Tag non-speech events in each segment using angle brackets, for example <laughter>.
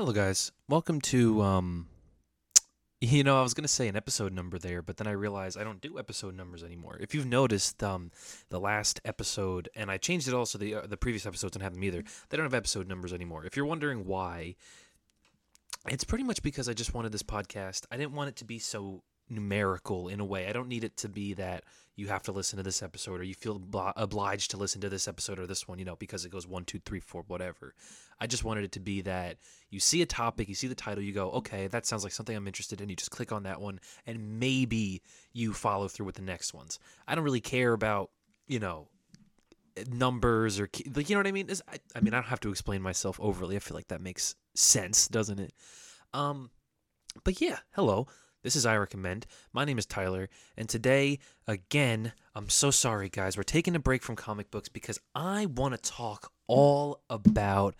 Hello, guys. Welcome to, um, you know, I was going to say an episode number there, but then I realized I don't do episode numbers anymore. If you've noticed, um, the last episode, and I changed it also, the, uh, the previous episodes don't have them either, they don't have episode numbers anymore. If you're wondering why, it's pretty much because I just wanted this podcast. I didn't want it to be so numerical in a way. I don't need it to be that you have to listen to this episode or you feel obli- obliged to listen to this episode or this one, you know, because it goes one, two, three, four, whatever. I just wanted it to be that you see a topic, you see the title, you go, okay, that sounds like something I'm interested in. You just click on that one and maybe you follow through with the next ones. I don't really care about, you know, numbers or like you know what I mean? Is I, I mean I don't have to explain myself overly. I feel like that makes sense, doesn't it? Um, but yeah, hello. This is I Recommend. My name is Tyler, and today, again, I'm so sorry, guys. We're taking a break from comic books because I want to talk all about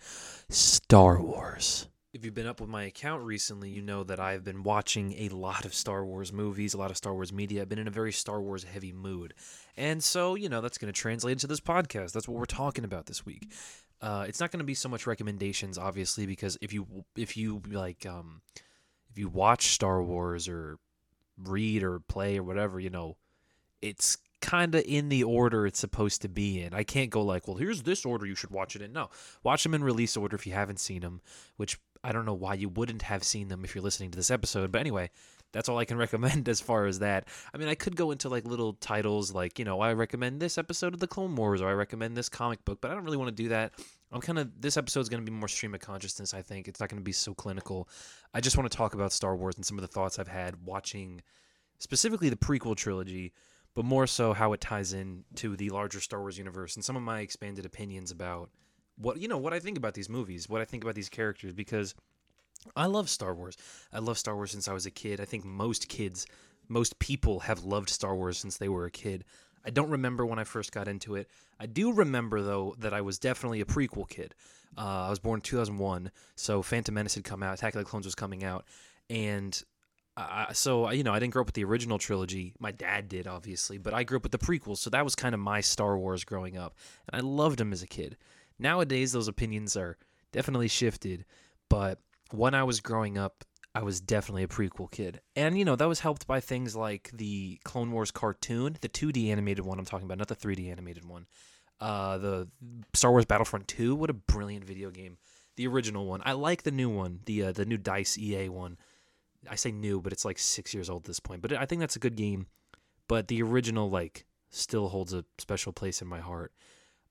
Star Wars. If you've been up with my account recently, you know that I've been watching a lot of Star Wars movies, a lot of Star Wars media. I've been in a very Star Wars heavy mood. And so, you know, that's going to translate into this podcast. That's what we're talking about this week. Uh, it's not going to be so much recommendations, obviously, because if you if you like um, if you watch Star Wars or read or play or whatever, you know, it's kind of in the order it's supposed to be in. I can't go like, well, here's this order you should watch it in. No, watch them in release order if you haven't seen them, which I don't know why you wouldn't have seen them if you're listening to this episode. But anyway, that's all I can <laughs> recommend as far as that. I mean, I could go into like little titles like, you know, I recommend this episode of the Clone Wars or I recommend this comic book, but I don't really want to do that. I'm kind of this episode is going to be more stream of consciousness, I think. It's not going to be so clinical. I just want to talk about Star Wars and some of the thoughts I've had watching specifically the prequel trilogy, but more so how it ties in to the larger Star Wars universe and some of my expanded opinions about what, you know, what I think about these movies, what I think about these characters because I love Star Wars. I love Star Wars since I was a kid. I think most kids, most people have loved Star Wars since they were a kid. I don't remember when I first got into it. I do remember though that I was definitely a prequel kid. Uh, I was born in 2001, so Phantom Menace had come out, Attack of the Clones was coming out, and uh, so you know I didn't grow up with the original trilogy. My dad did, obviously, but I grew up with the prequels, so that was kind of my Star Wars growing up, and I loved them as a kid. Nowadays, those opinions are definitely shifted, but when I was growing up, I was definitely a prequel kid. And, you know, that was helped by things like the Clone Wars cartoon, the 2D animated one I'm talking about, not the 3D animated one. Uh, the Star Wars Battlefront 2, what a brilliant video game. The original one. I like the new one, the uh, the new Dice EA one. I say new, but it's like six years old at this point. But I think that's a good game. But the original, like, still holds a special place in my heart.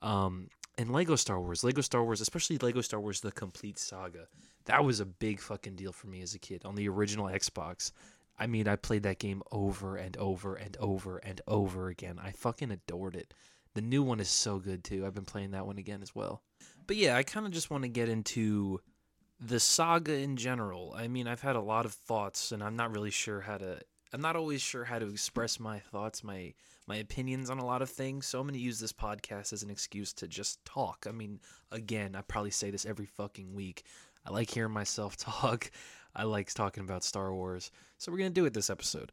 Um, and Lego Star Wars, Lego Star Wars, especially Lego Star Wars: The Complete Saga. That was a big fucking deal for me as a kid on the original Xbox. I mean, I played that game over and over and over and over again. I fucking adored it. The new one is so good too. I've been playing that one again as well. But yeah, I kind of just want to get into the saga in general. I mean, I've had a lot of thoughts and I'm not really sure how to I'm not always sure how to express my thoughts, my my opinions on a lot of things. So I'm going to use this podcast as an excuse to just talk. I mean, again, I probably say this every fucking week. I like hearing myself <laughs> talk. I like talking about Star Wars. So we're going to do it this episode.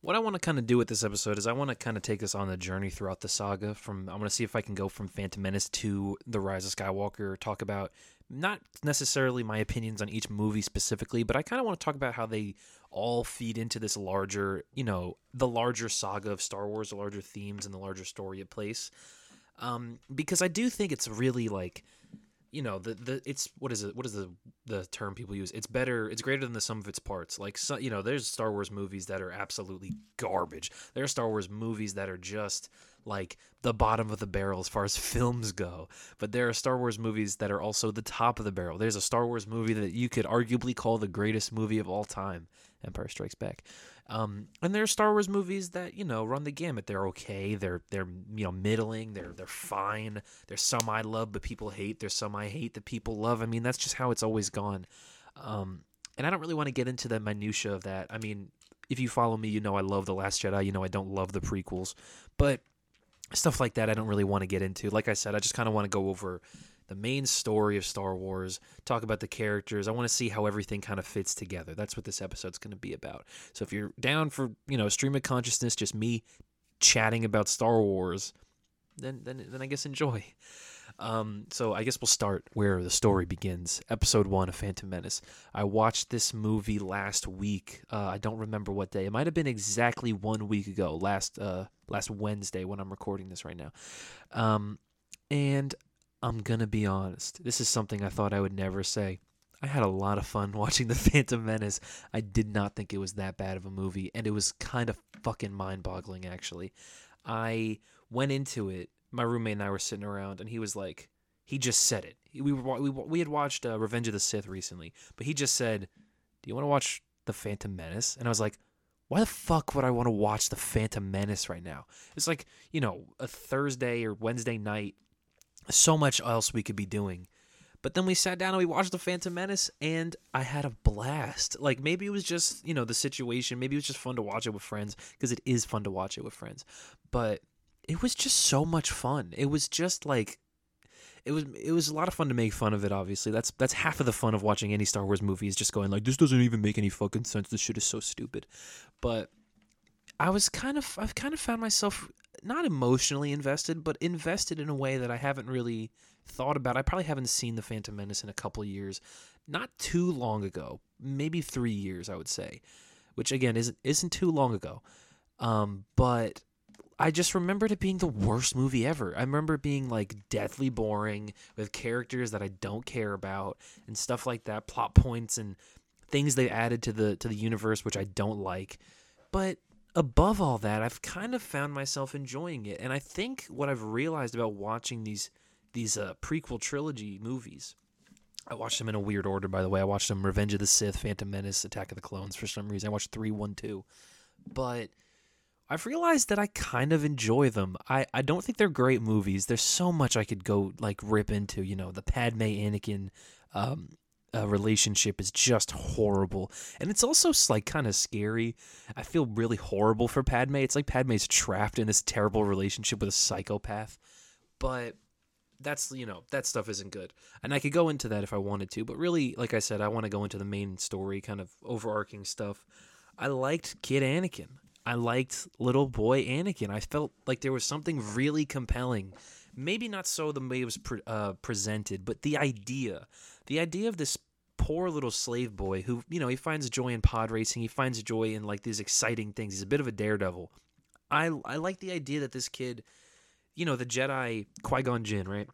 What I want to kind of do with this episode is I want to kind of take us on the journey throughout the saga from I want to see if I can go from Phantom Menace to The Rise of Skywalker, talk about not necessarily my opinions on each movie specifically, but I kind of want to talk about how they all feed into this larger, you know, the larger saga of Star Wars, the larger themes and the larger story it plays. Um, because I do think it's really like, you know, the the it's what is it? What is the the term people use? It's better. It's greater than the sum of its parts. Like, so, you know, there's Star Wars movies that are absolutely garbage. There are Star Wars movies that are just like the bottom of the barrel as far as <laughs> films go. But there are Star Wars movies that are also the top of the barrel. There's a Star Wars movie that you could arguably call the greatest movie of all time, Empire Strikes Back. Um, and there are Star Wars movies that you know run the gamut. They're okay. They're they're you know middling. They're they're fine. There's some I love but people hate. There's some I hate that people love. I mean that's just how it's always gone. Um, and I don't really want to get into the minutia of that. I mean, if you follow me, you know I love the Last Jedi. You know I don't love the prequels, but stuff like that I don't really want to get into. Like I said, I just kind of want to go over the main story of Star Wars, talk about the characters. I want to see how everything kind of fits together. That's what this episode's going to be about. So if you're down for, you know, a stream of consciousness, just me chatting about Star Wars, then then then I guess enjoy. Um, so I guess we'll start where the story begins. Episode one of Phantom Menace. I watched this movie last week. Uh, I don't remember what day. It might have been exactly one week ago. Last uh, last Wednesday when I'm recording this right now. Um, and I'm gonna be honest. This is something I thought I would never say. I had a lot of fun <laughs> watching The Phantom Menace. I did not think it was that bad of a movie, and it was kind of fucking mind boggling, actually. I went into it my roommate and I were sitting around, and he was like, he just said it. We were we we had watched uh, Revenge of the Sith recently, but he just said, "Do you want to watch The Phantom Menace?" And I was like, "Why the fuck would I want to watch The Phantom Menace right now?" It's like you know a Thursday or Wednesday night. So much else we could be doing. But then we sat down and we watched The Phantom Menace, and I had a blast. Like maybe it was just you know the situation. Maybe it was just fun to watch it with friends because it is fun to watch it with friends. But it was just so much fun. It was just like it was it was a lot of fun to make fun of it obviously. That's that's half of the fun of watching any Star Wars movie is just going like this doesn't even make any fucking sense. This shit is so stupid. But I was kind of I've kind of found myself not emotionally invested, but invested in a way that I haven't really thought about. I probably haven't seen The Phantom Menace in a couple years. Not too long ago. Maybe 3 years, I would say. Which again isn't isn't too long ago. Um, but I just remembered it being the worst movie ever. I remember being like deathly boring with characters that I don't care about and stuff like that, plot points and things they added to the to the universe which I don't like. But above all that, I've kind of found myself enjoying it. And I think what I've realized about watching these these uh, prequel trilogy movies I watched them in a weird order, by the way. I watched them Revenge of the Sith, Phantom Menace, Attack of the Clones for some reason. I watched 3, 1, 2. But I've realized that I kind of enjoy them. I, I don't think they're great movies. There's so much I could go like rip into. You know, the Padme Anakin um, uh, relationship is just horrible, and it's also like kind of scary. I feel really horrible for Padme. It's like Padme's trapped in this terrible relationship with a psychopath, but that's you know that stuff isn't good and i could go into that if i wanted to but really like i said i want to go into the main story kind of overarching stuff i liked kid anakin I liked little boy Anakin. I felt like there was something really compelling. Maybe not so the way it was pre- uh, presented, but the idea, the idea of this poor little slave boy who, you know, he finds joy in pod racing. He finds joy in like these exciting things. He's a bit of a daredevil. I I like the idea that this kid, you know, the Jedi Qui Gon Jinn, right,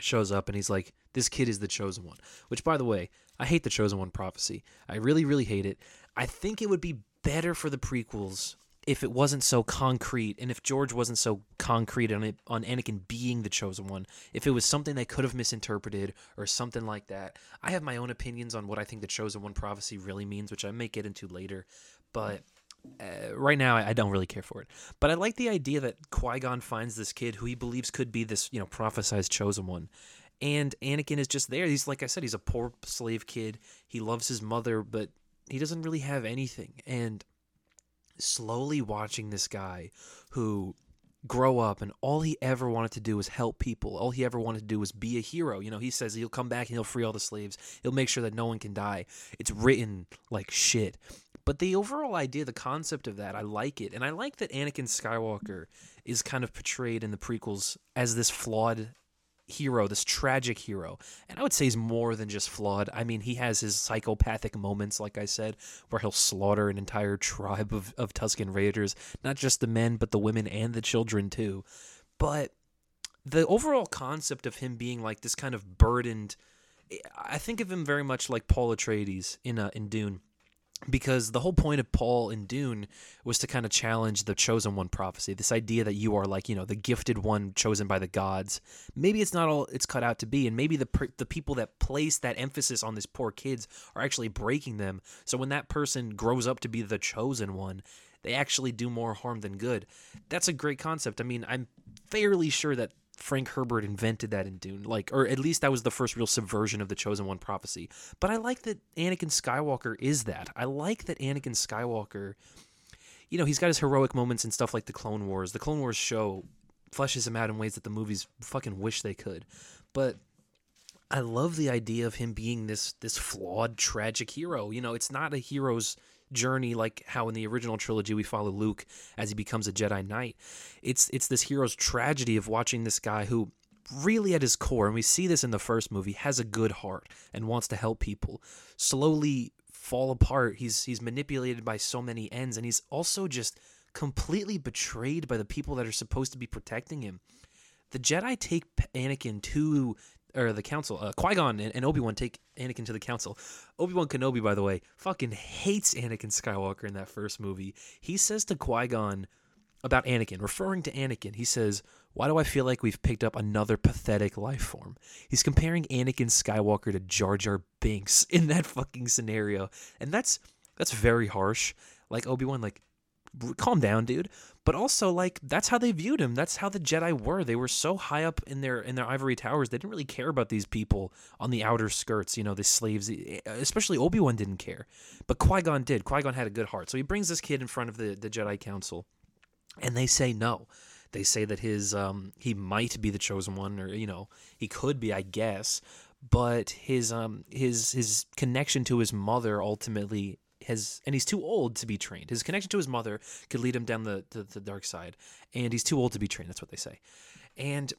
shows up and he's like, this kid is the chosen one. Which, by the way, I hate the chosen one prophecy. I really, really hate it. I think it would be better for the prequels if it wasn't so concrete and if George wasn't so concrete on it on Anakin being the chosen one, if it was something they could have misinterpreted or something like that. I have my own opinions on what I think the chosen one prophecy really means, which I may get into later, but uh, right now I, I, don't really care for it. But I like the idea that Qui Gon finds this kid who he believes could be this you know prophesized chosen one. And Anakin is just there. He's like I said, he's a poor slave kid. He loves his mother, but he doesn't really have anything. And slowly watching this guy who grow up and all he ever wanted to do was help people. All he ever wanted to do was be a hero. You know, he says he'll come back and he'll free all the slaves. He'll make sure that no one can die. It's written like shit. But the overall idea, the concept of that, I like it. And I like that Anakin Skywalker is kind of portrayed in the prequels as this flawed hero, this tragic hero. And I would say he's more than just flawed. I mean, he has his psychopathic moments, like I said, where he'll slaughter an entire tribe of, of Tusken Raiders, not just the men, but the women and the children, too. But the overall concept of him being like this kind of burdened. I think of him very much like Paul Atreides in uh, in Dune because the whole point of Paul in Dune was to kind of challenge the chosen one prophecy, this idea that you are like, you know, the gifted one chosen by the gods. Maybe it's not all it's cut out to be and maybe the the people that place that emphasis on these poor kids are actually breaking them. So when that person grows up to be the chosen one, they actually do more harm than good. That's a great concept. I mean, I'm fairly sure that Frank Herbert invented that in Dune, like, or at least that was the first real subversion of the Chosen One prophecy. But I like that Anakin Skywalker is that. I like that Anakin Skywalker, you know, he's got his heroic moments and stuff like the Clone Wars. The Clone Wars show fleshes him out in ways that the movies fucking wish they could. But I love the idea of him being this this flawed, tragic hero. You know, it's not a hero's journey like how in the original trilogy we follow Luke as he becomes a Jedi Knight. It's it's this hero's tragedy of watching this guy who really at his core, and we see this in the first movie, has a good heart and wants to help people, slowly fall apart. He's he's manipulated by so many ends, and he's also just completely betrayed by the people that are supposed to be protecting him. The Jedi take Anakin to or the council. Uh, Qui Gon and, and Obi Wan take Anakin to the council. Obi Wan Kenobi, by the way, fucking hates Anakin Skywalker in that first movie. He says to Qui Gon about Anakin, referring to Anakin, he says, "Why do I feel like we've picked up another pathetic life form?" He's comparing Anakin Skywalker to Jar Jar Binks <laughs> in that fucking scenario, and that's that's very harsh. Like Obi Wan, like calm down, dude. But also, like that's how they viewed him. That's how the Jedi were. They were so high up in their in their ivory towers. They didn't really care about these people on the outer skirts. You know, the slaves. Especially Obi Wan didn't care, but Qui Gon did. Qui Gon had a good heart, so he brings this kid in front of the the Jedi Council, and they say no. They say that his um he might be the chosen one, or you know he could be, I guess. But his um his his connection to his mother ultimately has and he's too old to be trained. His connection to his mother could lead him down the, the, the dark side, and he's too old to be trained. That's what they say. And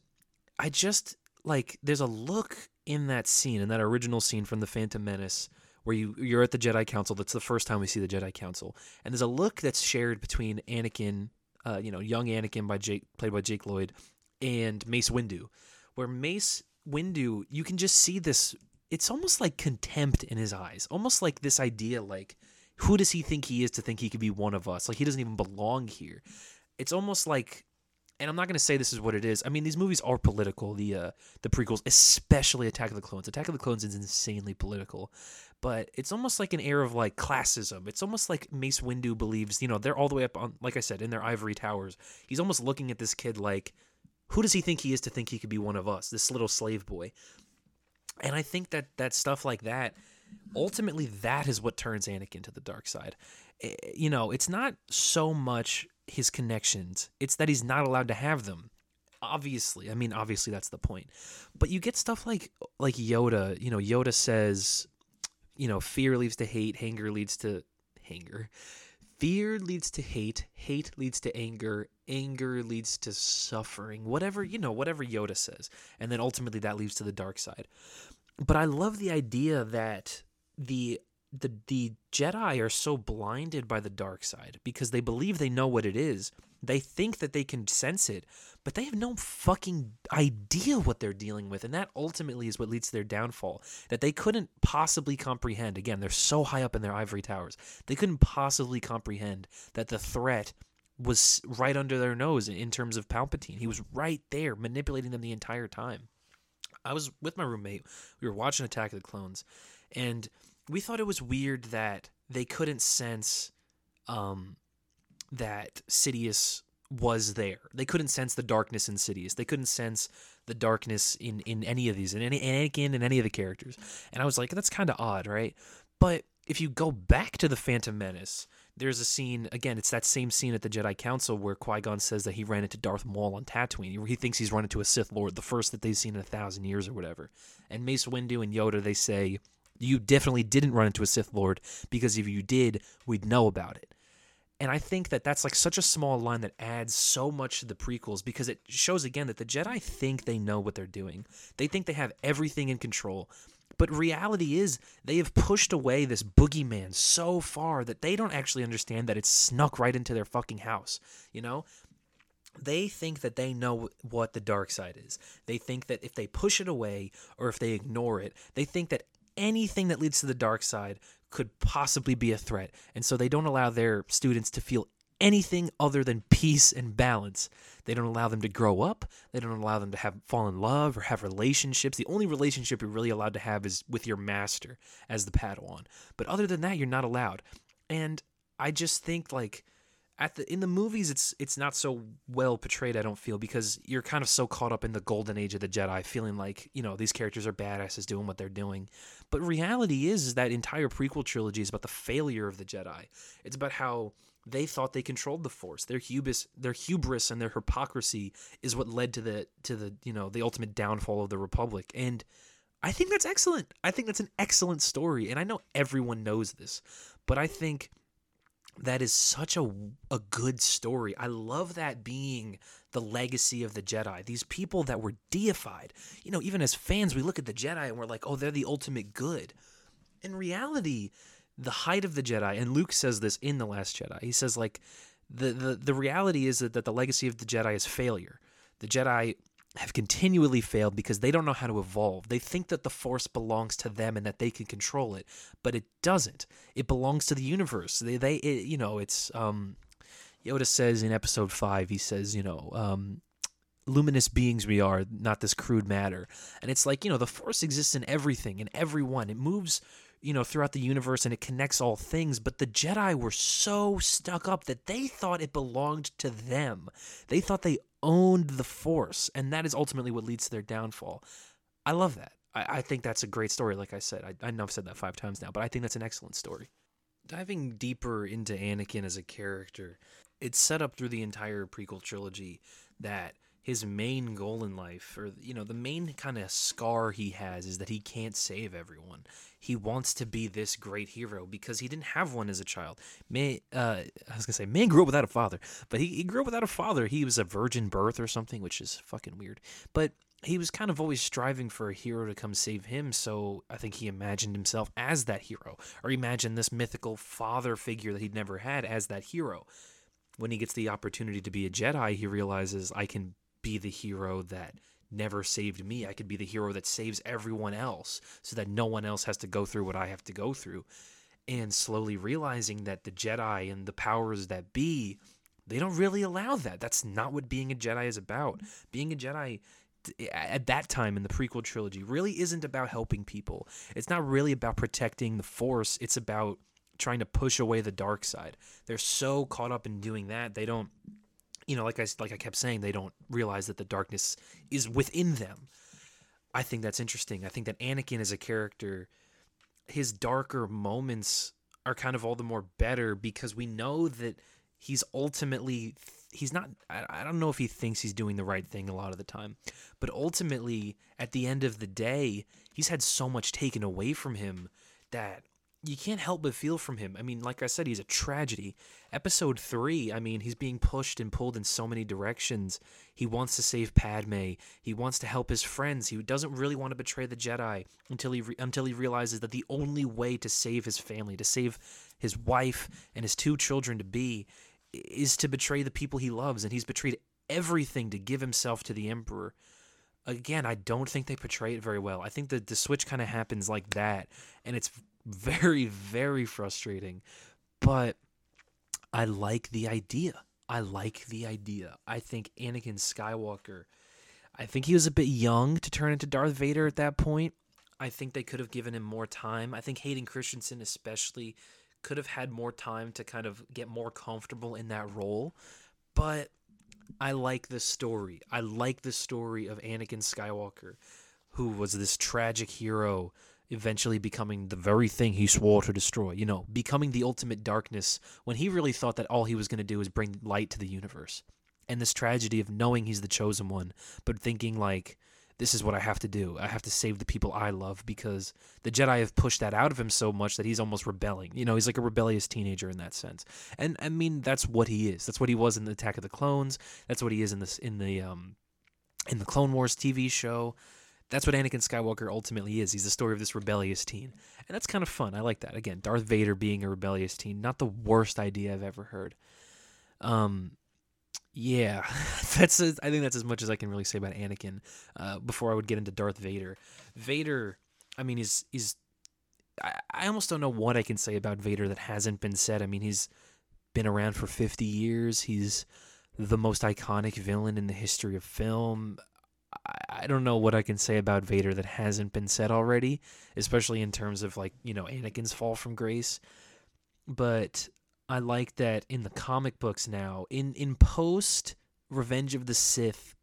I just like there's a look in that scene, in that original scene from the Phantom Menace, where you you're at the Jedi Council. That's the first time we see the Jedi Council, and there's a look that's shared between Anakin, uh, you know, young Anakin by Jake, played by Jake Lloyd, and Mace Windu, where Mace Windu, you can just see this. It's almost like contempt in his eyes, almost like this idea, like who does he think he is to think he could be one of us? Like he doesn't even belong here. It's almost like and I'm not going to say this is what it is. I mean, these movies are political. The uh, the prequels, especially Attack of the Clones. Attack of the Clones is insanely political, but it's almost like an air of like classism. It's almost like Mace Windu believes, you know, they're all the way up on, like I said, in their ivory towers. He's almost looking at this kid like, who does he think he is to think he could be one of us? This little slave boy. And I think that that stuff like that ultimately that is what turns Anakin to the dark side. Eh, you know, it's not so much his connections, it's that he's not allowed to have them. Obviously, I mean obviously that's the point. But you get stuff like like Yoda, you know, Yoda says, you know, fear leads to hate, anger leads to anger. Fear leads to hate, hate leads to anger, anger leads to suffering. Whatever, you know, whatever Yoda says. And then ultimately that leads to the dark side but I love the idea that the the the Jedi are so blinded by the dark side because they believe they know what it is. They think that they can sense it, but they have no fucking idea what they're dealing with, and that ultimately is what leads to their downfall. That they couldn't possibly comprehend. Again, they're so high up in their ivory towers. They couldn't possibly comprehend that the threat was right under their nose in terms of Palpatine. He was right there manipulating them the entire time. I was with my roommate. We were watching Attack of the Clones, and we thought it was weird that they couldn't sense um, that Sidious was there. They couldn't sense the darkness in Sidious. They couldn't sense the darkness in in any of these, in any Anakin and any of the characters. And I was like, that's kind of odd, right? But if you go back to the Phantom Menace, there's a scene again. It's that same scene at the Jedi Council where Qui Gon says that he ran into Darth Maul on Tatooine. He thinks he's run into a Sith Lord, the first that they've seen in a thousand years or whatever. And Mace Windu and Yoda they say you definitely didn't run into a Sith Lord because if you did, we'd know about it. And I think that that's like such a small line that adds so much to the prequels because it shows again that the Jedi think they know what they're doing. They think they have everything in control. But reality is, they have pushed away this boogeyman so far that they don't actually understand that it's snuck right into their fucking house. You know? They think that they know what the dark side is. They think that if they push it away or if they ignore it, they think that anything that leads to the dark side could possibly be a threat. And so they don't allow their students to feel anything other than peace and balance. They don't allow them to grow up. They don't allow them to have fall in love or have relationships. The only relationship you're really allowed to have is with your master as the Padawan. But other than that, you're not allowed. And I just think like at the in the movies it's it's not so well portrayed I don't feel because you're kind of so caught up in the golden age of the Jedi feeling like you know these characters are badasses doing what they're doing but reality is, is that entire prequel trilogy is about the failure of the Jedi it's about how they thought they controlled the force their hubris their hubris and their hypocrisy is what led to the to the you know the ultimate downfall of the republic and I think that's excellent. I think that's an excellent story. And I know everyone knows this, but I think that is such a, a good story. I love that being the legacy of the Jedi. These people that were deified. You know, even as fans, we look at the Jedi and we're like, oh, they're the ultimate good. In reality, the height of the Jedi, and Luke says this in The Last Jedi, he says, like, the, the, the reality is that, that the legacy of the Jedi is failure. The Jedi have continually failed because they don't know how to evolve. They think that the force belongs to them and that they can control it, but it doesn't. It belongs to the universe. They, they, it, you know, it's um, Yoda says in Episode Five. He says, you know, um, luminous beings we are, not this crude matter. And it's like, you know, the force exists in everything, in everyone. It moves you know, throughout the universe and it connects all things, but the Jedi were so stuck up that they thought it belonged to them. They thought they owned the Force, and that is ultimately what leads to their downfall. I love that. I, I think that's a great story, like I said. I, I know I've said that five times now, but I think that's an excellent story. Diving deeper into Anakin as a character, it's set up through the entire prequel trilogy that his main goal in life or you know the main kind of scar he has is that he can't save everyone. He wants to be this great hero because he didn't have one as a child. Man uh, i was gonna say man grew up without a father but he, he grew up without a father. He was a virgin birth or something which is fucking weird. But he was kind of always striving for a hero to come save him so i think he imagined himself as that hero or imagined this mythical father figure that he'd never had as that hero. When he gets the opportunity to be a jedi he realizes i can be the hero that never saved me. I could be the hero that saves everyone else so that no one else has to go through what I have to go through. And slowly realizing that the Jedi and the powers that be, they don't really allow that. That's not what being a Jedi is about. Being a Jedi at that time in the prequel trilogy really isn't about helping people. It's not really about protecting the Force. It's about trying to push away the dark side. They're so caught up in doing that, they don't you know, like I like I kept saying, they don't realize that the darkness is within them. I think that's interesting. I think that Anakin as a character, his darker moments are kind of all the more better because we know that he's ultimately he's not I, I don't know if he thinks he's doing the right thing a lot of the time but ultimately at the end of the day he's had so much taken away from him that you can't help but feel from him. I mean, like I said, he's a tragedy. Episode three, I mean, he's being pushed and pulled in so many directions. He wants to save Padme. He wants to help his friends. He doesn't really want to betray the Jedi until he re- until he realizes that the only way to save his family, to save his wife and his two children to be, is to betray the people he loves. And he's betrayed everything to give himself to the Emperor again, I don't think they portray it very well. I think that the switch kind of happens like that, and it's very, very frustrating. But I like the idea. I like the idea. I think Anakin Skywalker, I think he was a bit young to turn into Darth Vader at that point. I think they could have given him more time. I think Hayden Christensen, especially, could have had more time to kind of get more comfortable in that role. But I like the story. I like the story of Anakin Skywalker, who was this tragic hero eventually becoming the very thing he swore to destroy, you know, becoming the ultimate darkness when he really thought that all he was going to do was bring light to the universe. And this tragedy of knowing he's the chosen one, but thinking like, this is what I have to do. I have to save the people I love because the Jedi have pushed that out of him so much that he's almost rebelling. You know, he's like a rebellious teenager in that sense. And I mean, that's what he is. That's what he was in the Attack of the Clones. That's what he is in this in the um in the Clone Wars TV show that's what Anakin Skywalker ultimately is. He's the story of this rebellious teen. And that's kind of fun. I like that. Again, Darth Vader being a rebellious teen, not the worst idea I've ever heard. Um yeah, <laughs> that's a, I think that's as much as I can really say about Anakin uh, before I would get into Darth Vader. Vader, I mean, he's he's I, I almost don't know what I can say about Vader that hasn't been said. I mean, he's been around for 50 years. He's the most iconic villain in the history of film. I don't know what I can say about Vader that hasn't been said already, especially in terms of like, you know, Anakin's fall from grace. But I like that in the comic books now, in in post Revenge of the Sith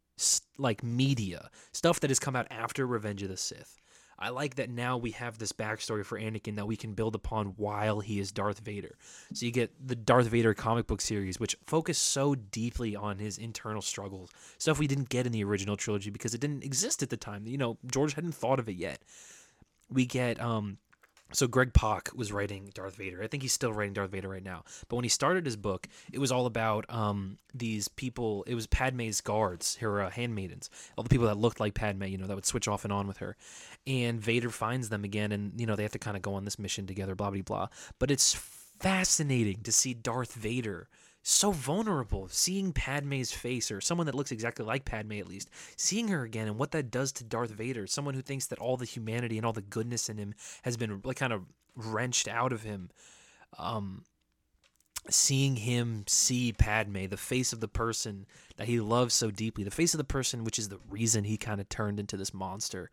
like media, stuff that has come out after Revenge of the Sith. I like that now we have this backstory for Anakin that we can build upon while he is Darth Vader. So you get the Darth Vader comic book series, which focused so deeply on his internal struggles, stuff we didn't get in the original trilogy because it didn't exist at the time. You know, George hadn't thought of it yet. We get um, so Greg Pak was writing Darth Vader. I think he's still writing Darth Vader right now. But when he started his book, it was all about um, these people. It was Padme's guards, her uh, handmaidens, all the people that looked like Padme, you know, that would switch off and on with her. And Vader finds them again, and you know they have to kind of go on this mission together, blah blah blah. But it's fascinating to see Darth Vader so vulnerable. Seeing Padme's face, or someone that looks exactly like Padme at least, seeing her again and what that does to Darth Vader, someone who thinks that all the humanity and all the goodness in him has been like kind of wrenched out of him. Um, seeing him see Padme, the face of the person that he loves so deeply, the face of the person which is the reason he kind of turned into this monster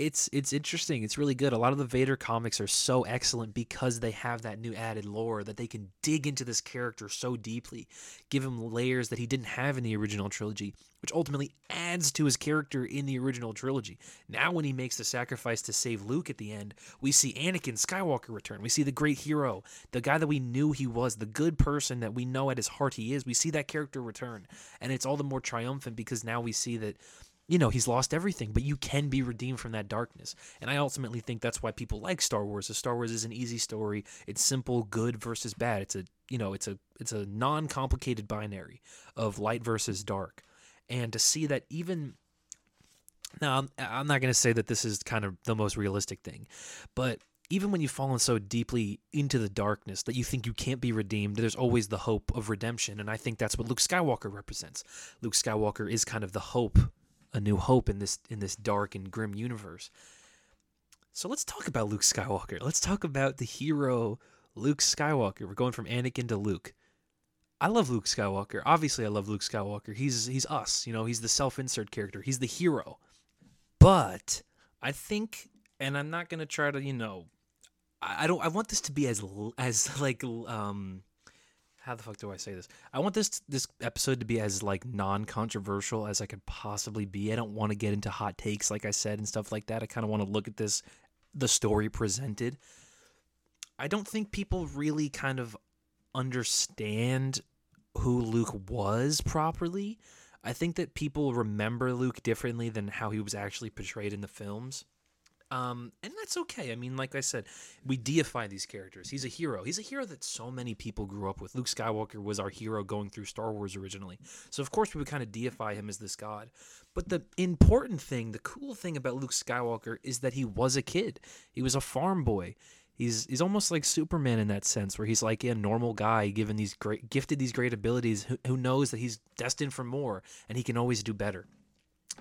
it's it's interesting. It's really good. A lot of the Vader comics are so excellent because they have that new added lore that they can dig into this character so deeply, give him layers that he didn't have in the original trilogy, which ultimately adds to his character in the original trilogy. Now when he makes the sacrifice to save Luke at the end, we see Anakin Skywalker return. We see the great hero, the guy that we knew he was, the good person that we know at his heart he is. We see that character return, and it's all the more triumphant because now we see that you know, he's lost everything, but you can be redeemed from that darkness. And I ultimately think that's why people like Star Wars. The Star Wars is an easy story. It's simple, good versus bad. It's a, you know, it's a it's a non-complicated binary of light versus dark. And to see that even now, I'm, I'm not going to say that this is kind of the most realistic thing, but even when you've fallen so deeply into the darkness that you think you can't be redeemed, there's always the hope of redemption. And I think that's what Luke Skywalker represents. Luke Skywalker is kind of the hope a new hope in this in this dark and grim universe. So let's talk about Luke Skywalker. Let's talk about the hero Luke Skywalker. We're going from Anakin to Luke. I love Luke Skywalker. Obviously, I love Luke Skywalker. He's he's us, you know. He's the self-insert character. He's the hero. But I think, and I'm not gonna try to, you know, I, don't. I want this to be as as like um how the fuck do I say this? I want this this episode to be as like non-controversial as I could possibly be. I don't want to get into hot takes like I said and stuff like that. I kind of want to look at this the story presented. I don't think people really kind of understand who Luke was properly. I think that people remember Luke differently than how he was actually portrayed in the films. Um, and that's okay. I mean, like I said, we deify these characters. He's a hero. He's a hero that so many people grew up with. Luke Skywalker was our hero going through Star Wars originally. So, of course, we would kind of deify him as this god. But the important thing, the cool thing about Luke Skywalker is that he was a kid. He was a farm boy. He's he's almost like Superman in that sense, where he's like a normal guy, given these great, gifted these great abilities, who, who knows that he's destined for more and he can always do better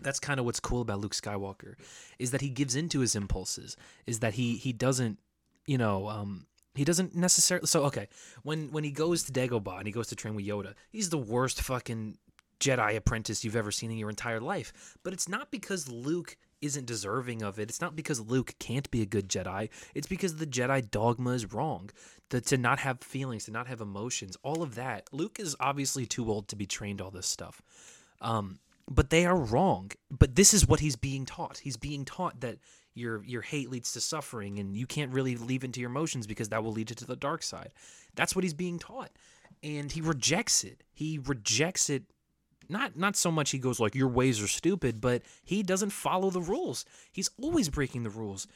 that's kind of what's cool about Luke Skywalker is that he gives into his impulses is that he he doesn't you know um he doesn't necessarily so okay when when he goes to Dagobah and he goes to train with Yoda he's the worst fucking Jedi apprentice you've ever seen in your entire life. But it's not because Luke isn't deserving of it. It's not because Luke can't be a good Jedi. It's because the Jedi dogma is wrong. To, to not have feelings to not have emotions all of that Luke is obviously too old to be trained all this stuff. Um but they are wrong. But this is what he's being taught. He's being taught that your your hate leads to suffering and you can't really leave into your emotions because that will lead you to the dark side. That's what he's being taught. And he rejects it. He rejects it not not so much he goes like your ways are stupid, but he doesn't follow the rules. He's always breaking the rules.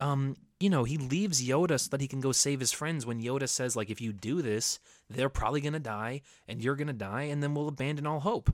Um, you know, he leaves Yoda so that he can go save his friends when Yoda says like if you do this, they're probably going to die and you're going to die and then we'll abandon all hope.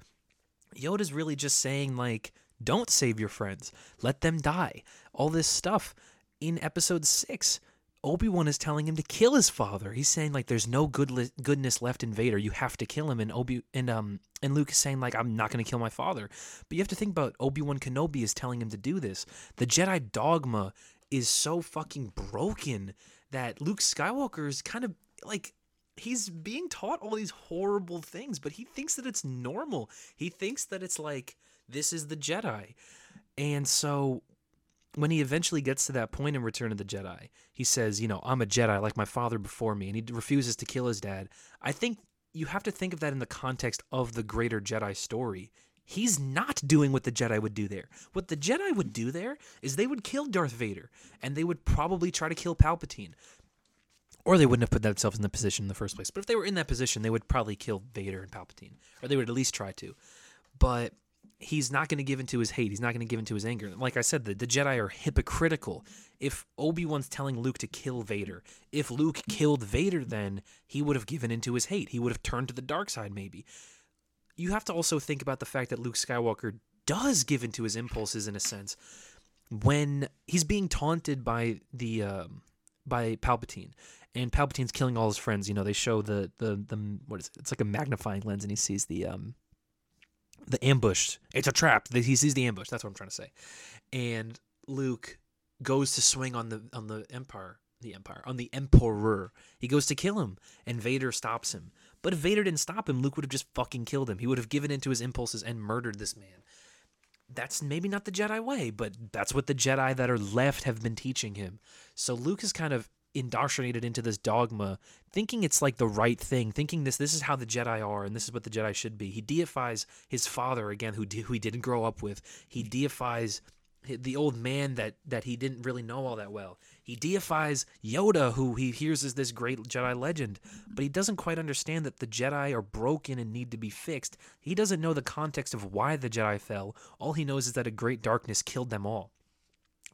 Yoda's really just saying like don't save your friends. Let them die. All this stuff in episode 6 Obi-Wan is telling him to kill his father. He's saying like there's no good li- goodness left in Vader. You have to kill him and Obi and um and Luke is saying like I'm not going to kill my father. But you have to think about Obi-Wan Kenobi is telling him to do this. The Jedi dogma is so fucking broken that Luke Skywalker is kind of like he's being taught all these horrible things, but he thinks that it's normal. He thinks that it's like this is the Jedi. And so when he eventually gets to that point in Return of the Jedi, he says, you know, I'm a Jedi like my father before me, and he refuses to kill his dad. I think you have to think of that in the context of the greater Jedi story. He's not doing what the Jedi would do there. What the Jedi would do there is they would kill Darth Vader and they would probably try to kill Palpatine. Or they wouldn't have put themselves in the position in the first place. But if they were in that position, they would probably kill Vader and Palpatine. Or they would at least try to. But he's not going to give into his hate. He's not going to give into his anger. Like I said, the, the Jedi are hypocritical. If Obi Wan's telling Luke to kill Vader, if Luke killed Vader, then he would have given into his hate. He would have turned to the dark side, maybe. You have to also think about the fact that Luke Skywalker does give into his impulses in a sense when he's being taunted by the um, by Palpatine and Palpatine's killing all his friends. You know, they show the the the what is it? It's like a magnifying lens, and he sees the um the ambush. It's a trap. He sees the ambush. That's what I'm trying to say. And Luke goes to swing on the on the Empire, the Empire, on the Emperor. He goes to kill him, and Vader stops him. But if Vader didn't stop him, Luke would have just fucking killed him. He would have given into his impulses and murdered this man. That's maybe not the Jedi way, but that's what the Jedi that are left have been teaching him. So Luke is kind of indoctrinated into this dogma, thinking it's like the right thing, thinking this this is how the Jedi are and this is what the Jedi should be. He deifies his father again, who who he didn't grow up with. He deifies the old man that that he didn't really know all that well. He deifies Yoda, who he hears as this great Jedi legend, but he doesn't quite understand that the Jedi are broken and need to be fixed. He doesn't know the context of why the Jedi fell. All he knows is that a great darkness killed them all.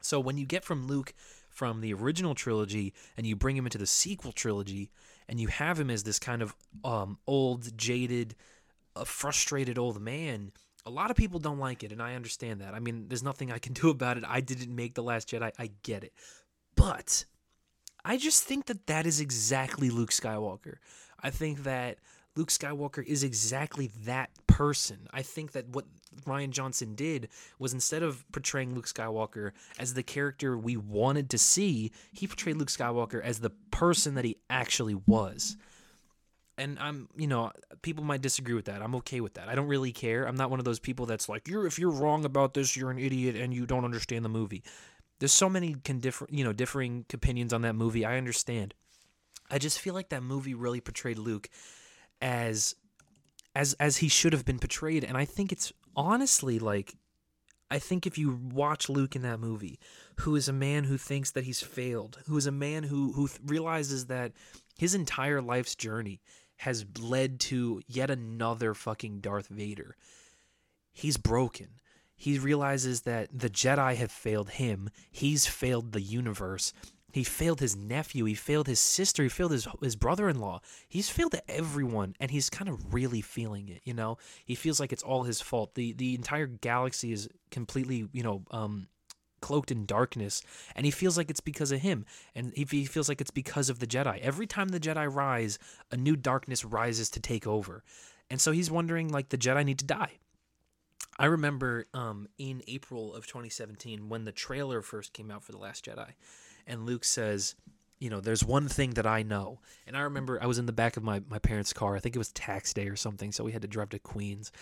So when you get from Luke from the original trilogy and you bring him into the sequel trilogy and you have him as this kind of um, old, jaded, uh, frustrated old man, a lot of people don't like it, and I understand that. I mean, there's nothing I can do about it. I didn't make The Last Jedi. I get it. But I just think that that is exactly Luke Skywalker. I think that Luke Skywalker is exactly that person. I think that what Rian Johnson did was instead of portraying Luke Skywalker as the character we wanted to see, he portrayed Luke Skywalker as the person that he actually was. And I'm, you know, people might disagree with that. I'm okay with that. I don't really care. I'm not one of those people that's like, "You're if you're wrong about this, you're an idiot and you don't understand the movie." There's so many can differ, you know, differing opinions on that movie. I understand. I just feel like that movie really portrayed Luke as as as he should have been portrayed and I think it's honestly like I think if you watch Luke in that movie, who is a man who thinks that he's failed, who is a man who who realizes that his entire life's journey has led to yet another fucking Darth Vader. He's broken. He realizes that the Jedi have failed him. He's failed the universe. He failed his nephew. He failed his sister. He failed his his brother in law. He's failed everyone, and he's kind of really feeling it. You know, he feels like it's all his fault. the The entire galaxy is completely, you know, um, cloaked in darkness, and he feels like it's because of him, and he, he feels like it's because of the Jedi. Every time the Jedi rise, a new darkness rises to take over, and so he's wondering like the Jedi need to die. I remember um, in April of 2017 when the trailer first came out for the Last Jedi and Luke says, you know, there's one thing that I know. And I remember I was in the back of my, my parents' car. I think it was tax day or something. So we had to drive to Queens.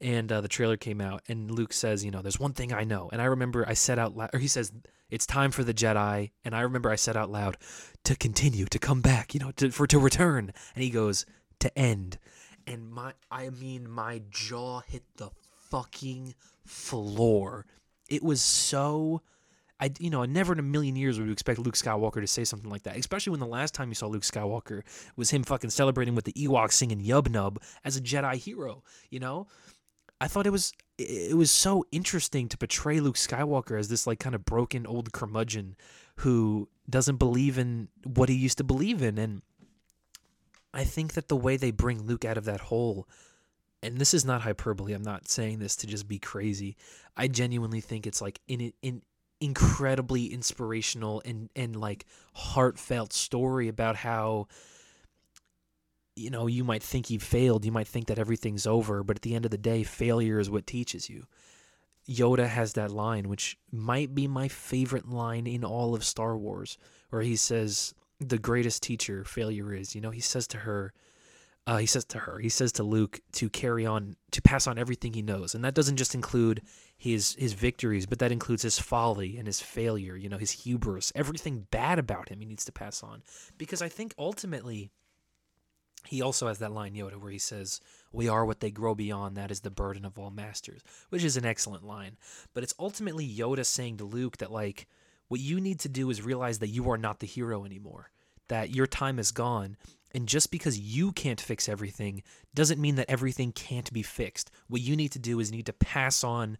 And uh, the trailer came out. And Luke says, you know, there's one thing I know. And I remember I said out loud, or he says, it's time for the Jedi. And I remember I said out loud, to continue, to come back, you know, to, for to return. And he goes, to end. And my, I mean, my jaw hit the fucking floor. It was so I, you know, never in a million years would you expect Luke Skywalker to say something like that, especially when the last time you saw Luke Skywalker was him fucking celebrating with the Ewoks singing Yub Nub as a Jedi hero, you know? I thought it was it was so interesting to portray Luke Skywalker as this like kind of broken old curmudgeon who doesn't believe in what he used to believe in and I think that the way they bring Luke out of that hole and this is not hyperbole. I'm not saying this to just be crazy. I genuinely think it's like in it in incredibly inspirational and and like heartfelt story about how you know you might think you failed you might think that everything's over but at the end of the day failure is what teaches you. Yoda has that line which might be my favorite line in all of star wars where he says the greatest teacher failure is you know he says to her uh, he says to her, he says to Luke to carry on, to pass on everything he knows, and that doesn't just include his his victories, but that includes his folly and his failure. You know, his hubris, everything bad about him, he needs to pass on, because I think ultimately, he also has that line Yoda where he says, "We are what they grow beyond. That is the burden of all masters," which is an excellent line. But it's ultimately Yoda saying to Luke that like what you need to do is realize that you are not the hero anymore. That your time is gone. And just because you can't fix everything doesn't mean that everything can't be fixed. What you need to do is need to pass on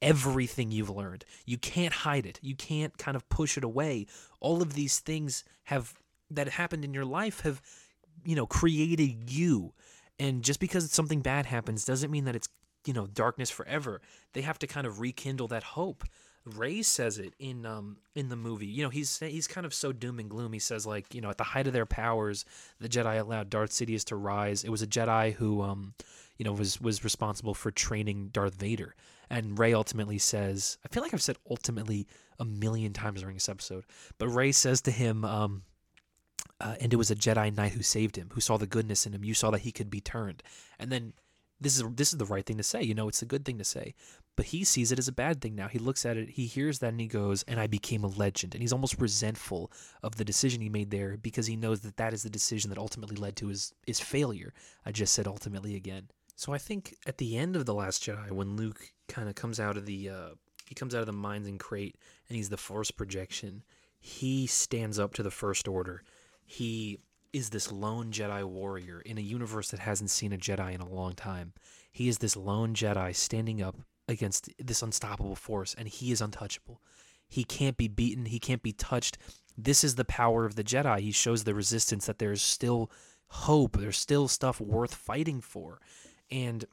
everything you've learned. You can't hide it. You can't kind of push it away. All of these things have that happened in your life have you know created you. And just because something bad happens doesn't mean that it's you know darkness forever. They have to kind of rekindle that hope. Rey says it in um in the movie. You know, he's he's kind of so doom and gloom. He says like, you know, at the height of their powers, the Jedi allowed Darth Sidious to rise. It was a Jedi who um you know was was responsible for training Darth Vader. And Rey ultimately says, I feel like I've said ultimately a million times during this episode, but Rey says to him um uh, and it was a Jedi Knight who saved him, who saw the goodness in him. You saw that he could be turned. And then this is this is the right thing to say. You know, it's a good thing to say. But he sees it as a bad thing now. He looks at it, he hears that, and he goes, "And I became a legend." And he's almost resentful of the decision he made there because he knows that that is the decision that ultimately led to his his failure. I just said ultimately again. So I think at the end of the Last Jedi, when Luke kind of comes out of the uh, he comes out of the mines and Crait and he's the Force projection, he stands up to the First Order. He is this lone Jedi warrior in a universe that hasn't seen a Jedi in a long time. He is this lone Jedi standing up against this unstoppable force, and he is untouchable. He can't be beaten, he can't be touched. This is the power of the Jedi. He shows the resistance that there's still hope, there's still stuff worth fighting for. And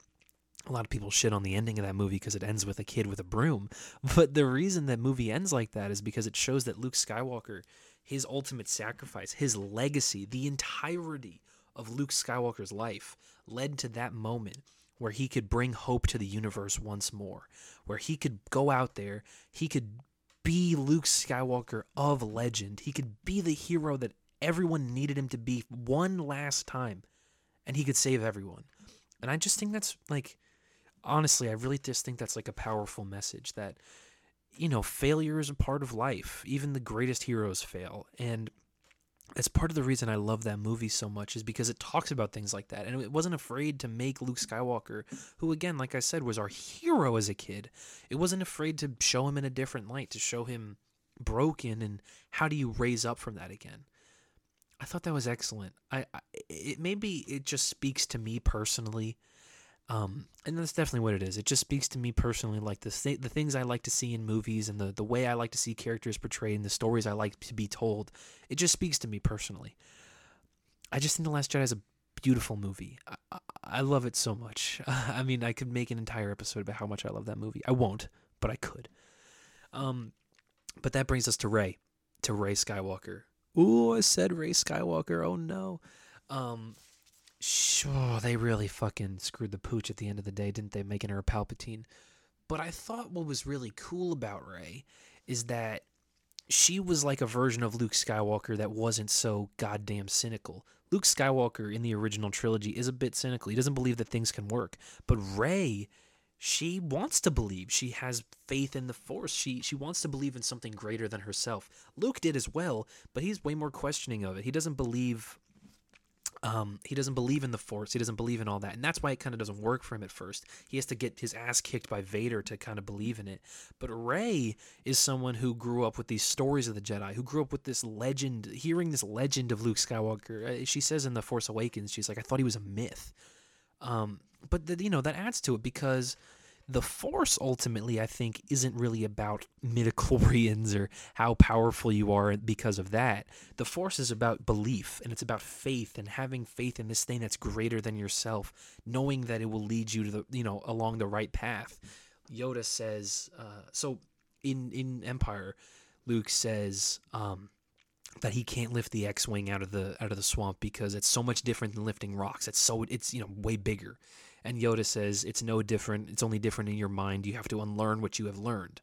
a lot of people shit on the ending of that movie because it ends with a kid with a broom. <laughs> But the reason that movie ends like that is because it shows that Luke Skywalker his ultimate sacrifice, his legacy, the entirety of Luke Skywalker's life led to that moment where he could bring hope to the universe once more, where he could go out there, he could be Luke Skywalker of legend, he could be the hero that everyone needed him to be one last time, and he could save everyone. And I just think that's like, honestly, I really just think that's like a powerful message that you know, failure is a part of life. Even the greatest heroes fail. And that's part of the reason I love that movie so much is because it talks about things like that. And it wasn't afraid to make Luke Skywalker, who, again, like I said, was our hero as a kid, it wasn't afraid to show him in a different light, to show him broken and how do you raise up from that again. I thought that was excellent. I, I it maybe it just speaks to me personally um, and that's definitely what it is. It just speaks to me personally, like the th- the things I like to see in movies and the the way I like to see characters portrayed and the stories I like to be told. It just speaks to me personally. I just think The Last Jedi is a beautiful movie. I, I, I love it so much. <laughs> I mean, I could make an entire episode about how much I love that movie. I won't, but I could. Um, but that brings us to Rey, to Rey Skywalker. Ooh, I said Rey Skywalker. Oh no. Um, Sure, oh, they really fucking screwed the pooch at the end of the day, didn't they? Making her a Palpatine. But I thought what was really cool about Rey is that she was like a version of Luke Skywalker that wasn't so goddamn cynical. Luke Skywalker in the original trilogy is a bit cynical. He doesn't believe that things can work. But Rey, she wants to believe. She has faith in the Force. She she wants to believe in something greater than herself. Luke did as well, but he's way more questioning of it. He doesn't believe um, he doesn't believe in the Force. He doesn't believe in all that, and that's why it kind of doesn't work for him at first. He has to get his ass kicked by Vader to kind of believe in it. But Rey is someone who grew up with these stories of the Jedi, who grew up with this legend, hearing this legend of Luke Skywalker. Uh, she says in the Force Awakens, she's like, "I thought he was a myth." Um, but the, you know that adds to it because the Force ultimately, I think, isn't really about midichlorians or how powerful you are because of that. The Force is about belief and it's about faith and having faith in this thing that's greater than yourself, knowing that it will lead you to the you know along the right path. Yoda says, uh, so in in Empire, Luke says. Um, that he can't lift the X-wing out of the out of the swamp because it's so much different than lifting rocks. It's so it's you know way bigger. And Yoda says, It's no different. It's only different in your mind. You have to unlearn what you have learned.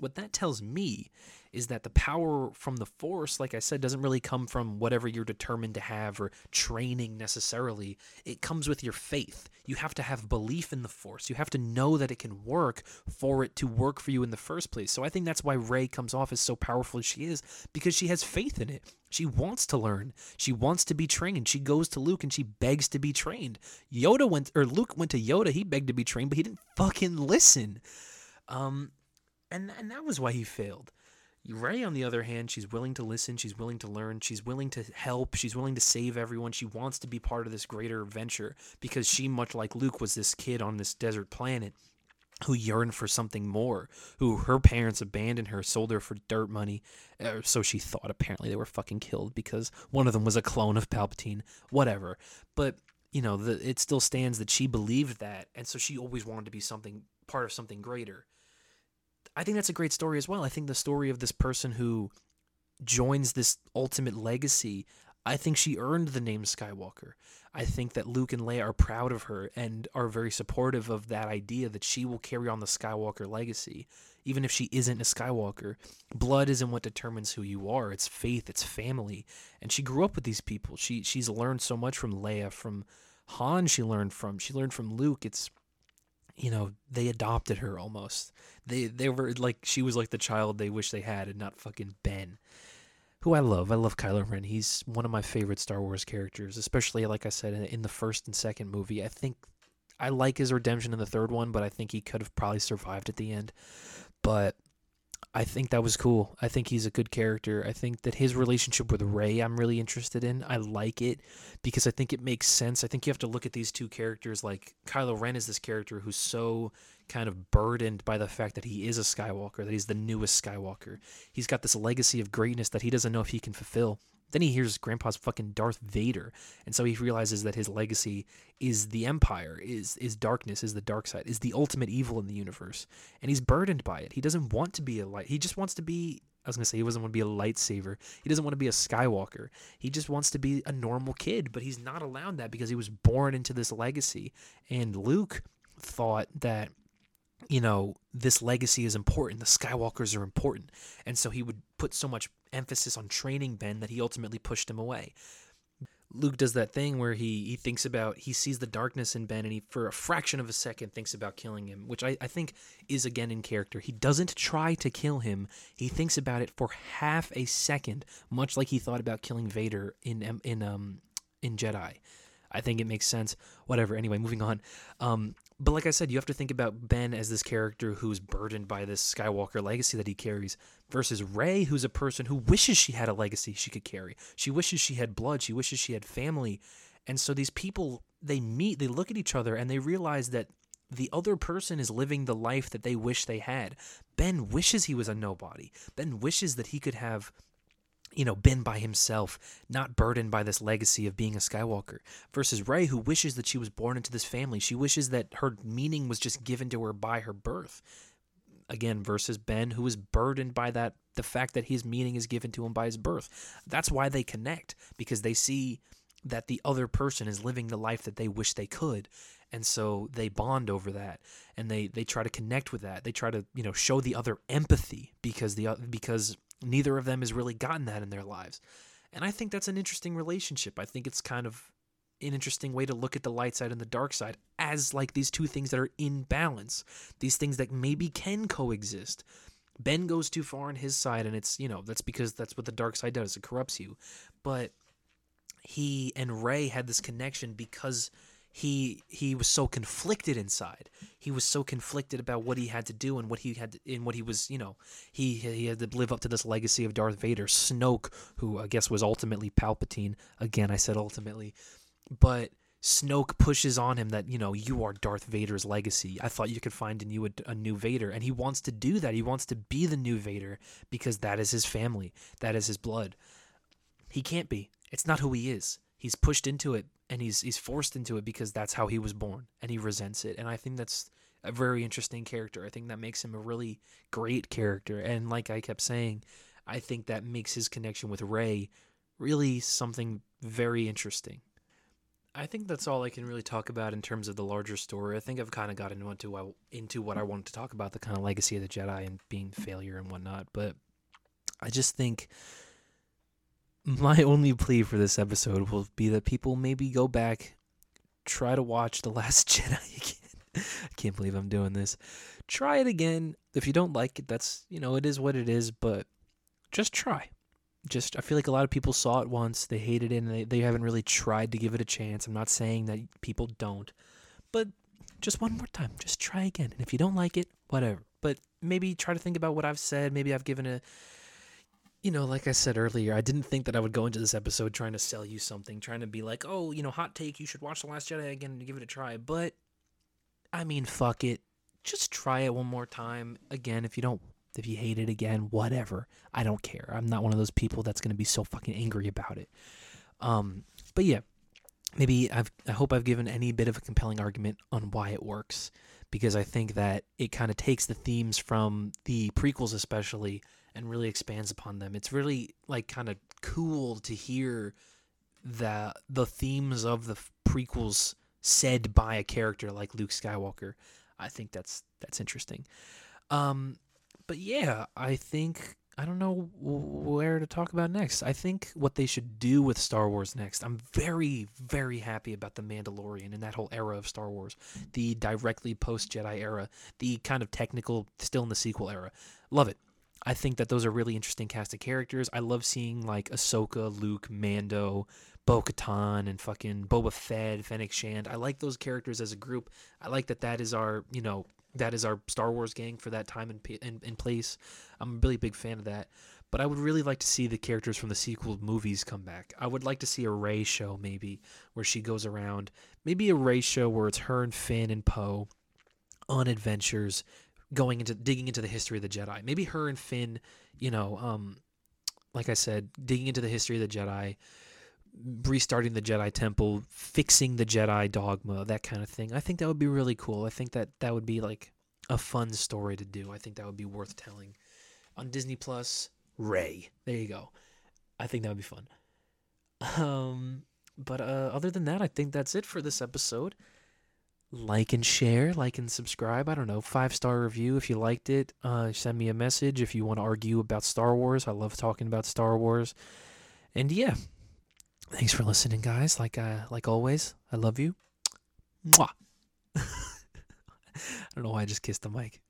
What that tells me is that the power from the force like i said doesn't really come from whatever you're determined to have or training necessarily. It comes with your faith. You have to have belief in the force. You have to know that it can work for it to work for you in the first place. So i think that's why rey comes off as so powerful as she is because she has faith in it. She wants to learn. She wants to be trained. She goes to luke and she begs to be trained. Yoda went or luke went to yoda. He begged to be trained but he didn't fucking listen. Um and and that was why he failed. Rey, on the other hand, she's willing to listen, she's willing to learn, she's willing to help, she's willing to save everyone. She wants to be part of this greater adventure because she, much like Luke, was this kid on this desert planet who yearned for something more, who her parents abandoned her, sold her for dirt money, or so she thought. Apparently, they were fucking killed because one of them was a clone of Palpatine, whatever. But you know, the, it still stands that she believed that, and so she always wanted to be something part of something greater. I think that's a great story as well. I think the story of this person who joins this ultimate legacy, I think she earned the name Skywalker. I think that Luke and Leia are proud of her and are very supportive of that idea that she will carry on the Skywalker legacy, even if she isn't a Skywalker. Blood isn't what determines who you are. It's faith, it's family. And she grew up with these people. She she's learned so much from Leia, from Han she learned from. She learned from Luke. It's you know, they adopted her almost. They they were like she was like the child they wish they had and not fucking Ben. Who I love. I love Kylo Ren. He's one of my favorite Star Wars characters, especially like I said in, in the first and second movie. I think I like his redemption in the third one, but I think he could have probably survived at the end. But I think that was cool. I think he's a good character. I think that his relationship with Rey, I'm really interested in. I like it because I think it makes sense. I think you have to look at these two characters like Kylo Ren is this character who's so kind of burdened by the fact that he is a Skywalker, that he's the newest Skywalker. He's got this legacy of greatness that he doesn't know if he can fulfill. Then he hears Grandpa's fucking Darth Vader, and so he realizes that his legacy is the Empire, is is darkness, is the dark side, is the ultimate evil in the universe, and he's burdened by it. He doesn't want to be a light. He just wants to be. I was gonna say he doesn't want to be a lightsaber. He doesn't want to be a Skywalker. He just wants to be a normal kid, but he's not allowed that because he was born into this legacy. And Luke thought that you know, this legacy is important. The Skywalkers are important. And so he would put so much emphasis on training Ben that he ultimately pushed him away. Luke does that thing where he, he thinks about, he sees the darkness in Ben and he, for a fraction of a second, thinks about killing him, which I, I think is again in character. He doesn't try to kill him, he thinks about it for half a second, much like he thought about killing Vader in, in, um, in Jedi. I think it makes sense. Whatever. Anyway, moving on. Um, but like I said, you have to think about Ben as this character who's burdened by this Skywalker legacy that he carries versus Rey, who's a person who wishes she had a legacy she could carry. She wishes she had blood. She wishes she had family. And so these people, they meet, they look at each other, and they realize that the other person is living the life that they wish they had. Ben wishes he was a nobody. Ben wishes that he could have you know, been by himself, not burdened by this legacy of being a Skywalker, versus Rey, who wishes that she was born into this family. She wishes that her meaning was just given to her by her birth. Again, versus Ben, who is burdened by that, the fact that his meaning is given to him by his birth. That's why they connect, because they see that the other person is living the life that they wish they could. And so they bond over that and they, they try to connect with that. They try to, you know, show the other empathy because the because neither of them has really gotten that in their lives. And I think that's an interesting relationship. I think it's kind of an interesting way to look at the light side and the dark side as like these two things that are in balance, these things that maybe can coexist. Ben goes too far on his side, and it's, you know, that's because that's what the dark side does. It corrupts you. But he and Rey had this connection because he he was so conflicted inside. He was so conflicted about what he had to do and what he had to, and what he was, you know, he he had to live up to this legacy of Darth Vader, Snoke, who I guess was ultimately Palpatine. Again, I said ultimately, but Snoke pushes on him that you know you are Darth Vader's legacy. I thought you could find in you a, a, new Vader, and he wants to do that. He wants to be the new Vader because that is his family, that is his blood. He can't be. It's not who he is. He's pushed into it and he's he's forced into it because that's how he was born and he resents it and i think that's a very interesting character i think that makes him a really great character and like i kept saying i think that makes his connection with rey really something very interesting I think that's all I can really talk about in terms of the larger story. I think I've kind of gotten into into what I wanted to talk about, the kind of legacy of the Jedi and being failure and whatnot. But I just think <laughs> my only plea for this episode will be that people maybe go back, try to watch The Last <laughs> Jedi again. I can't believe I'm doing this. Try it again. If you don't like it, that's, you know, it is what it is, but just try. Just, I feel like a lot of people saw it once, they hated it, and they, they haven't really tried to give it a chance. I'm not saying that people don't, but just one more time. Just try again. And if you don't like it, whatever. But maybe try to think about what I've said. Maybe I've given a you know, like I said earlier, I didn't think that I would go into this episode trying to sell you something, trying to be like, oh, you know, hot take, you should watch The Last Jedi again and give it a try. But, I mean, fuck it. Just try it one more time. Again, if you don't, if you hate it again, whatever. I don't care. I'm not one of those people that's going to be so fucking angry about it. Um, but yeah, maybe I've, I hope I've given any bit of a compelling argument on why it works because I think that it kind of takes the themes from the prequels, especially and really expands upon them. It's really like kind of cool to hear the the themes of the prequels said by a character like Luke Skywalker. I think that's that's interesting. Um, but yeah, I think I don't know where to talk about next. I think what they should do with Star Wars next. I'm very, very happy about the Mandalorian and that whole era of Star Wars, the directly post Jedi era, the kind of technical, still in the sequel era. Love it. I think that those are really interesting cast of characters. I love seeing like Ahsoka, Luke, Mando, Bo Katan, and fucking Boba Fett, Fennec Shand. I like those characters as a group. I like that that is our, you know, that is our Star Wars gang for that time and in, in, place. I'm a really big fan of that. But I would really like to see the characters from the sequel movies come back. I would like to see a Rey show maybe where she goes around. Maybe a Rey show where it's her and Finn and Poe on adventures going into digging into the history of the Jedi. Maybe her and Finn, you know, um, like I said, digging into the history of the Jedi, restarting the Jedi Temple, fixing the Jedi dogma, that kind of thing. I think that would be really cool. I think that that would be like a fun story to do. I think that would be worth telling on Disney Plus. Rey, there you go. I think that would be fun. Um, but uh, other than that, I think that's it for this episode like and share, like and subscribe. I don't know, five star review if you liked it. Uh, send me a message if you want to argue about Star Wars. I love talking about Star Wars. And yeah, thanks for listening, guys. Like uh, like always, I love you. Mwah. <laughs> I don't know why I just kissed the mic.